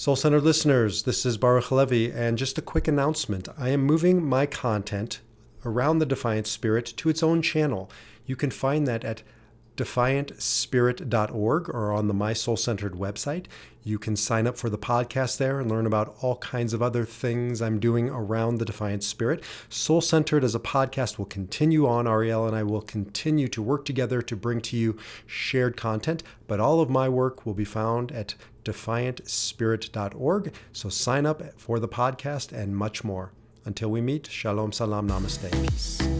Soul Centered listeners, this is Baruch Halevi, and just a quick announcement. I am moving my content around the Defiant Spirit to its own channel. You can find that at defiantspirit.org or on the My Soul Centered website. You can sign up for the podcast there and learn about all kinds of other things I'm doing around the Defiant Spirit. Soul Centered as a podcast will continue on. Ariel and I will continue to work together to bring to you shared content, but all of my work will be found at defiantspirit.org. So sign up for the podcast and much more. Until we meet, Shalom, Salam, Namaste, peace.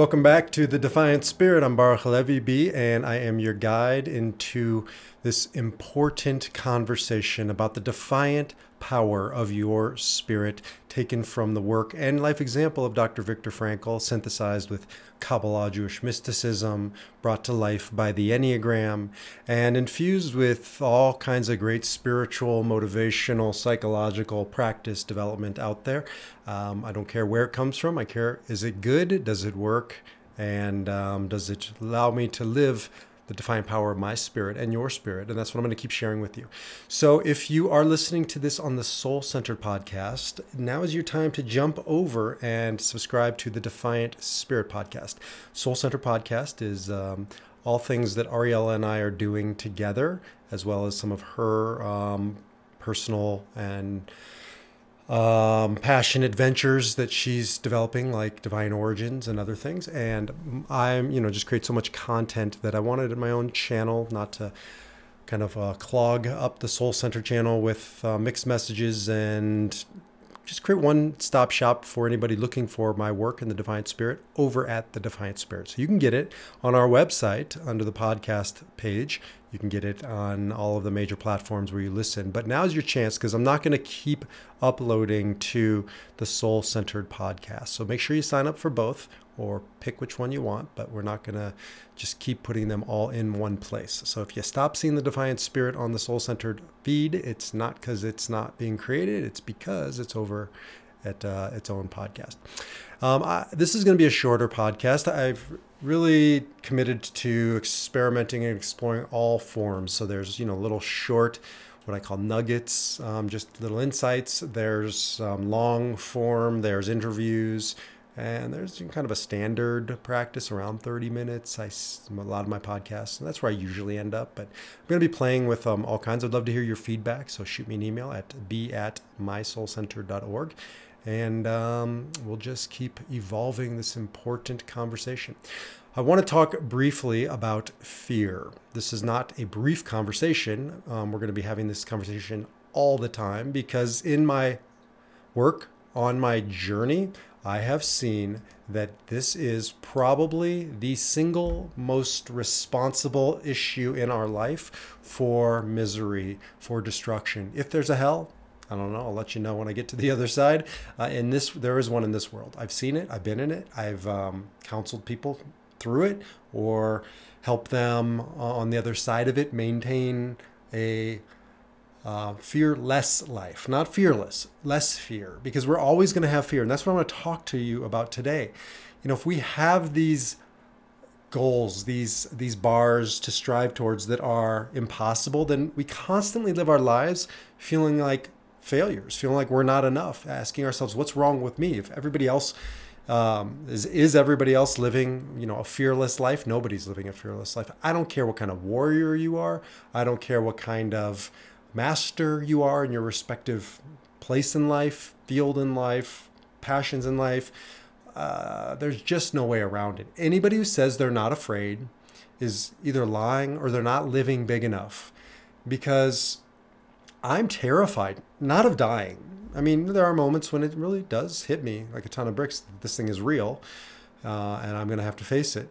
Welcome back to the Defiant Spirit. I'm Baruch Halevi B, and I am your guide into this important conversation about the defiant power of your spirit, taken from the work and life example of Dr. Viktor Frankl, synthesized with Kabbalah, Jewish mysticism, brought to life by the Enneagram, and infused with all kinds of great spiritual, motivational, psychological practice development out there. Um, I don't care where it comes from. I care is it good? Does it work? And um, does it allow me to live the defiant power of my spirit and your spirit. And that's what I'm going to keep sharing with you. So if you are listening to this on the Soul Centered podcast, now is your time to jump over and subscribe to the Defiant Spirit podcast. Soul Centered podcast is um, all things that Ariel and I are doing together, as well as some of her um, personal and um, passion adventures that she's developing, like Divine Origins and other things. And I'm, you know, just create so much content that I wanted in my own channel, not to kind of uh, clog up the Soul Center channel with uh, mixed messages and just create one stop shop for anybody looking for my work in the Defiant Spirit over at the Defiant Spirit. So you can get it on our website under the podcast page. You can get it on all of the major platforms where you listen. But now's your chance because I'm not going to keep uploading to the Soul Centered podcast. So make sure you sign up for both or pick which one you want, but we're not going to just keep putting them all in one place. So if you stop seeing the Defiant Spirit on the Soul Centered feed, it's not because it's not being created, it's because it's over at uh, its own podcast. Um, I, this is going to be a shorter podcast. I've really committed to experimenting and exploring all forms. So there's, you know, little short, what I call nuggets, um, just little insights. There's um, long form, there's interviews, and there's kind of a standard practice around 30 minutes. I a lot of my podcasts, and that's where I usually end up. But I'm going to be playing with um, all kinds. I'd love to hear your feedback, so shoot me an email at b at mysoulcenter.org, and um, we'll just keep evolving this important conversation. I want to talk briefly about fear. This is not a brief conversation. Um, we're going to be having this conversation all the time because in my work on my journey, I have seen that this is probably the single most responsible issue in our life for misery, for destruction. If there's a hell, I don't know. I'll let you know when I get to the other side. Uh, in this, there is one in this world. I've seen it. I've been in it. I've um, counseled people through it, or helped them on the other side of it maintain a uh, fearless life, not fearless, less fear, because we're always going to have fear. And that's what I want to talk to you about today. You know, if we have these goals, these these bars to strive towards that are impossible, then we constantly live our lives feeling like failures, feeling like we're not enough, asking ourselves, what's wrong with me? If everybody else um, is is everybody else living, you know, a fearless life? Nobody's living a fearless life. I don't care what kind of warrior you are. I don't care what kind of master you are in your respective place in life, field in life, passions in life. Uh, there's just no way around it. Anybody who says they're not afraid is either lying or they're not living big enough because I'm terrified, not of dying. I mean, there are moments when it really does hit me like a ton of bricks. This thing is real, uh, and I'm going to have to face it.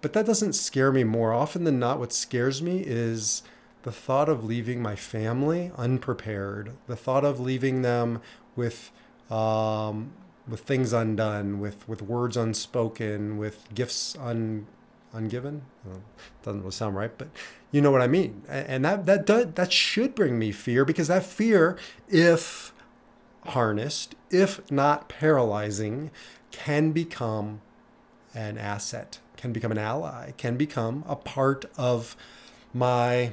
But that doesn't scare me more often than not. What scares me is the thought of leaving my family unprepared, the thought of leaving them with um, with things undone, with with words unspoken, with gifts un ungiven. Well, doesn't really sound right, but you know what I mean. And that that does, that should bring me fear because that fear, if harnessed, if not paralyzing, can become an asset, can become an ally, can become a part of my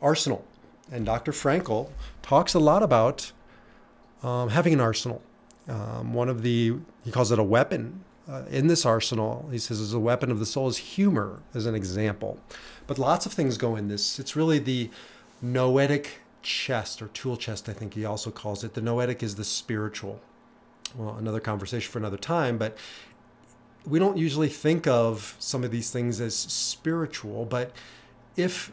arsenal. And Dr. Frankl talks a lot about um, having an arsenal. Um, one of the, he calls it a weapon uh, in this arsenal, he says, as a weapon of the soul is humor, as an example. But lots of things go in this. It's really the noetic chest or tool chest, I think he also calls it. The noetic is the spiritual. Well, another conversation for another time, but we don't usually think of some of these things as spiritual. But if,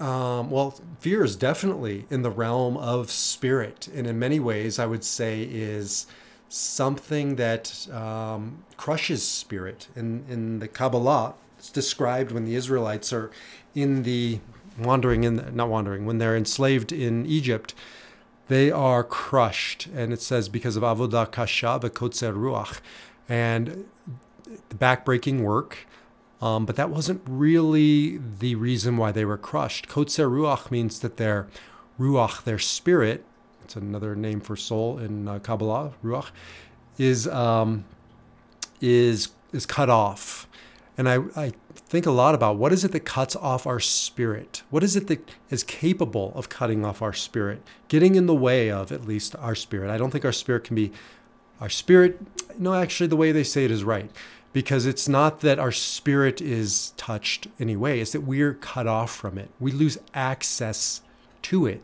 um, well, fear is definitely in the realm of spirit. And in many ways, I would say is something that um, crushes spirit. In, in the Kabbalah, it's described when the Israelites are in the wandering in, not wandering, when they're enslaved in Egypt, they are crushed. And it says, because of avodah kasha the v'kotzer ruach, and the backbreaking work. Um, but that wasn't really the reason why they were crushed. Kotzer ruach means that their ruach, their spirit, it's another name for soul in uh, Kabbalah, Ruach, is um, is is cut off. And I, I think a lot about what is it that cuts off our spirit? What is it that is capable of cutting off our spirit, getting in the way of at least our spirit? I don't think our spirit can be our spirit. No, actually, the way they say it is right because it's not that our spirit is touched anyway, it's that we're cut off from it. We lose access to it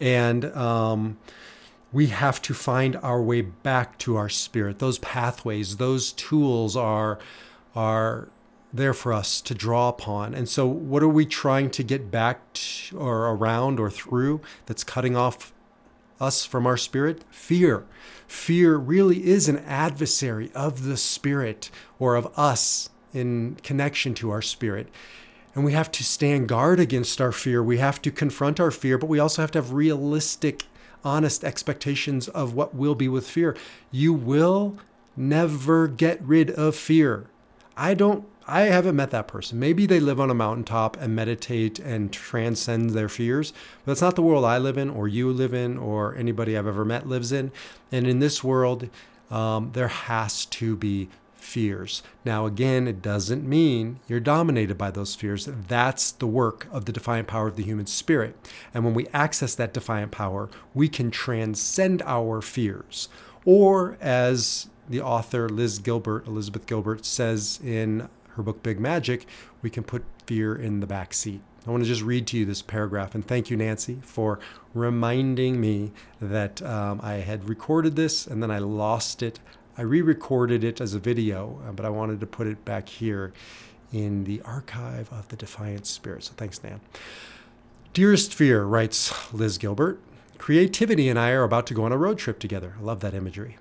and um, we have to find our way back to our spirit. Those pathways, those tools are are there for us to draw upon. And so, what are we trying to get back to, or around or through that's cutting off us from our spirit? Fear. Fear really is an adversary of the spirit or of us in connection to our spirit. And we have to stand guard against our fear. We have to confront our fear, but we also have to have realistic, honest expectations of what will be with fear. You will never get rid of fear. I don't I haven't met that person. Maybe they live on a mountaintop and meditate and transcend their fears, but that's not the world I live in, or you live in, or anybody I've ever met lives in. And in this world, um, there has to be fears. Now, again, it doesn't mean you're dominated by those fears. That's the work of the defiant power of the human spirit. And when we access that defiant power, we can transcend our fears. Or, as the author Liz Gilbert, Elizabeth Gilbert, says in her book Big Magic, we can put fear in the back seat. I want to just read to you this paragraph and thank you, Nancy, for reminding me that um, I had recorded this and then I lost it I re recorded it as a video, uh, but I wanted to put it back here in the archive of the Defiant Spirit. So thanks, Nan. Dearest Fear, writes Liz Gilbert, creativity and I are about to go on a road trip together. I love that imagery.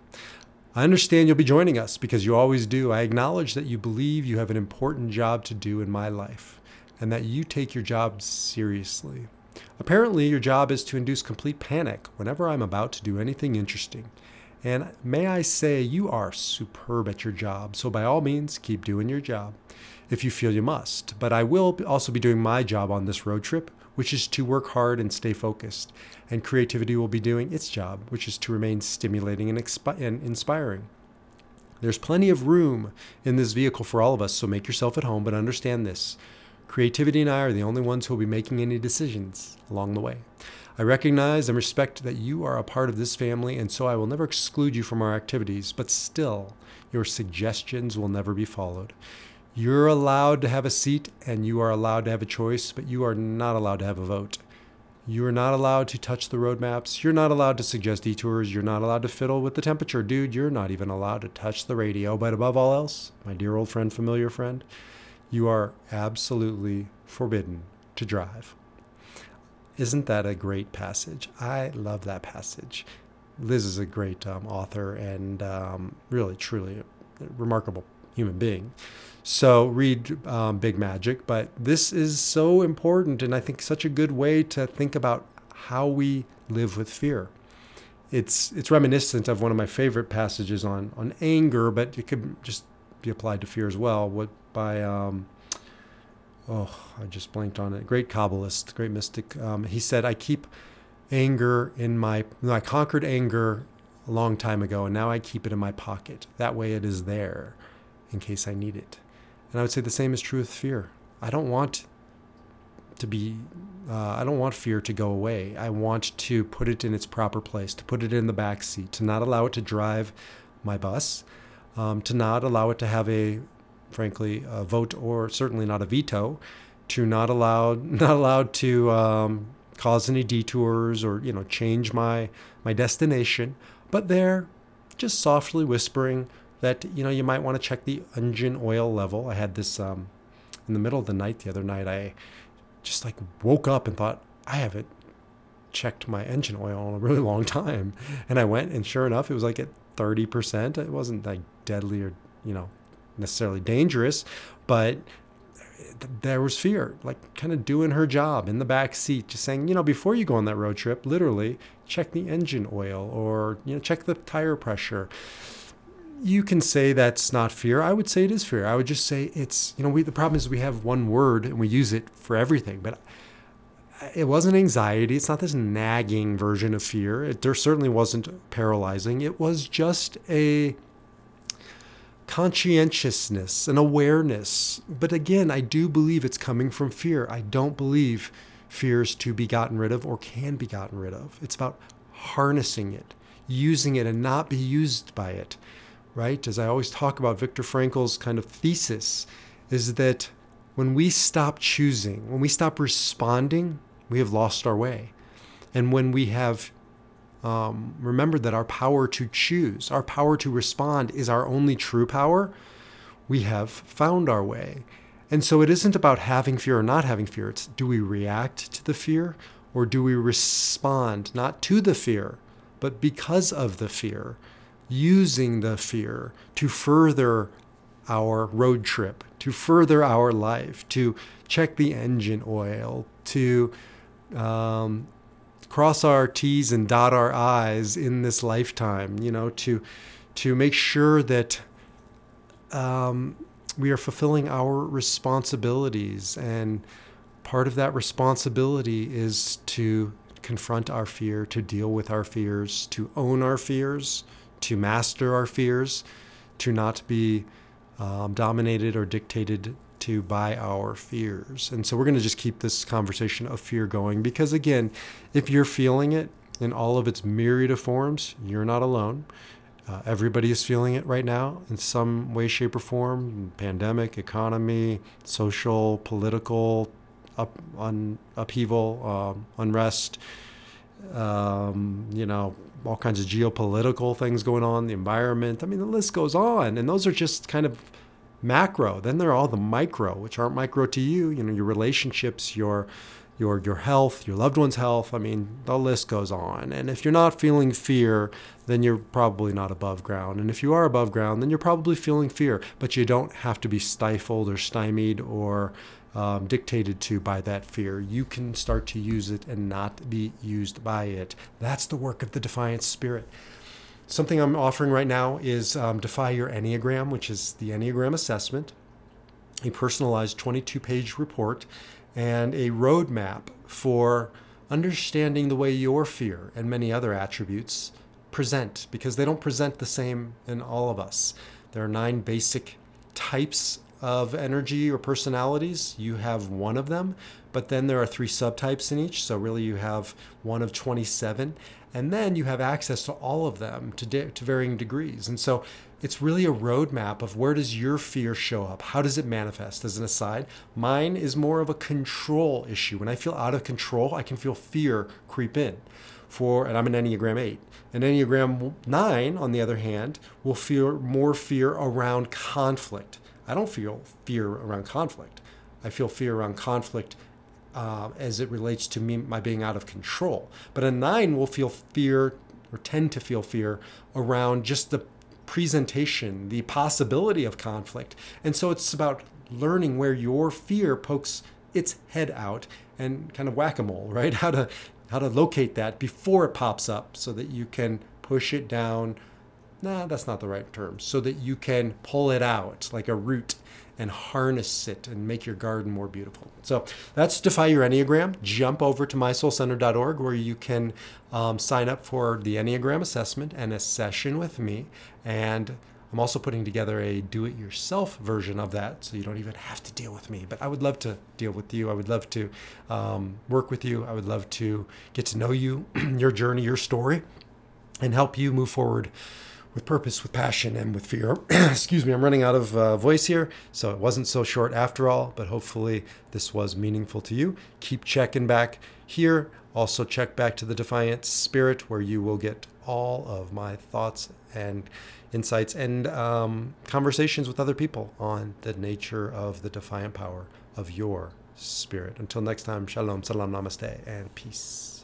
I understand you'll be joining us because you always do. I acknowledge that you believe you have an important job to do in my life and that you take your job seriously. Apparently, your job is to induce complete panic whenever I'm about to do anything interesting. And may I say, you are superb at your job. So by all means, keep doing your job if you feel you must. But I will also be doing my job on this road trip, which is to work hard and stay focused. And creativity will be doing its job, which is to remain stimulating and, expi- and inspiring. There's plenty of room in this vehicle for all of us, so make yourself at home, but understand this. Creativity and I are the only ones who will be making any decisions along the way. I recognize and respect that you are a part of this family, and so I will never exclude you from our activities, but still, your suggestions will never be followed. You're allowed to have a seat and you are allowed to have a choice, but you are not allowed to have a vote. You are not allowed to touch the roadmaps. You're not allowed to suggest detours. You're not allowed to fiddle with the temperature. Dude, you're not even allowed to touch the radio. But above all else, my dear old friend, familiar friend, you are absolutely forbidden to drive. Isn't that a great passage? I love that passage. Liz is a great um, author and um, really, truly remarkable human being. So read um, Big Magic, but this is so important and I think such a good way to think about how we live with fear. It's it's reminiscent of one of my favorite passages on on anger, but it could just be applied to fear as well. What by um, oh I just blanked on it. Great Kabbalist, great mystic. Um, he said, "I keep anger in my I conquered anger a long time ago, and now I keep it in my pocket. That way, it is there in case I need it." And I would say the same is true with fear. I don't want to be uh, I don't want fear to go away. I want to put it in its proper place, to put it in the back seat, to not allow it to drive my bus, um, to not allow it to have a, frankly, a vote or certainly not a veto, to not allow not allowed to um, cause any detours or you know change my my destination. But there, just softly whispering that you know you might want to check the engine oil level. I had this um, in the middle of the night the other night. I just like woke up and thought, I haven't checked my engine oil in a really long time. And I went, and sure enough, it was like at 30%. It wasn't like deadly or, you know, necessarily dangerous, but there was fear, like kind of doing her job in the back seat, just saying, you know, before you go on that road trip, literally check the engine oil or, you know, check the tire pressure you can say that's not fear. I would say it is fear. I would just say it's, you know, we, the problem is we have one word and we use it for everything, but it wasn't anxiety. It's not this nagging version of fear. It, there certainly wasn't paralyzing. It was just a conscientiousness, an awareness. But again, I do believe it's coming from fear. I don't believe fear is to be gotten rid of or can be gotten rid of. It's about harnessing it, using it, and not be used by it right? As I always talk about Viktor Frankl's kind of thesis, is that when we stop choosing, when we stop responding, we have lost our way. And when we have um, remembered that our power to choose, our power to respond is our only true power, we have found our way. And so it isn't about having fear or not having fear. It's do we react to the fear or do we respond not to the fear, but because of the fear? using the fear to further our road trip, to further our life, to check the engine oil, to um, cross our T's and dot our I's in this lifetime, you know, to, to make sure that um, we are fulfilling our responsibilities. And part of that responsibility is to confront our fear, to deal with our fears, to own our fears, to master our fears, to not be um, dominated or dictated to by our fears. And so we're going to just keep this conversation of fear going because, again, if you're feeling it in all of its myriad of forms, you're not alone. Uh, everybody is feeling it right now in some way, shape, or form pandemic, economy, social, political up, un, upheaval, um, unrest, um, you know, all kinds of geopolitical things going on, the environment. I mean, the list goes on. And those are just kind of macro. Then there are all the micro, which aren't micro to you, you know, your relationships, your your your health, your loved one's health. I mean, the list goes on. And if you're not feeling fear, then you're probably not above ground. And if you are above ground, then you're probably feeling fear, but you don't have to be stifled or stymied or um, dictated to by that fear. You can start to use it and not be used by it. That's the work of the defiant spirit. Something I'm offering right now is um, Defy Your Enneagram, which is the Enneagram assessment, a personalized 22 page report, and a roadmap for understanding the way your fear and many other attributes present, because they don't present the same in all of us. There are nine basic types of energy or personalities, you have one of them, but then there are three subtypes in each. So really, you have one of 27, and then you have access to all of them to, de- to varying degrees. And so it's really a roadmap of where does your fear show up? How does it manifest? As an aside, mine is more of a control issue. When I feel out of control, I can feel fear creep in. For and I'm an Enneagram 8. An Enneagram 9, on the other hand, will feel more fear around conflict. I don't feel fear around conflict. I feel fear around conflict uh, as it relates to me my being out of control. But a nine will feel fear or tend to feel fear around just the presentation, the possibility of conflict. And so it's about learning where your fear pokes its head out and kind of whack-a-mole, right? How to how to locate that before it pops up so that you can push it down. Nah, that's not the right term. So that you can pull it out like a root and harness it and make your garden more beautiful. So that's Defy Your Enneagram. Jump over to mysoulcenter.org where you can um, sign up for the Enneagram assessment and a session with me. And I'm also putting together a do it yourself version of that so you don't even have to deal with me. But I would love to deal with you. I would love to um, work with you. I would love to get to know you, your journey, your story, and help you move forward with purpose, with passion, and with fear. Excuse me, I'm running out of uh, voice here, so it wasn't so short after all, but hopefully this was meaningful to you. Keep checking back here. Also, check back to the Defiant Spirit, where you will get all of my thoughts and insights and um, conversations with other people on the nature of the defiant power of your spirit. Until next time, shalom, salam, namaste, and peace.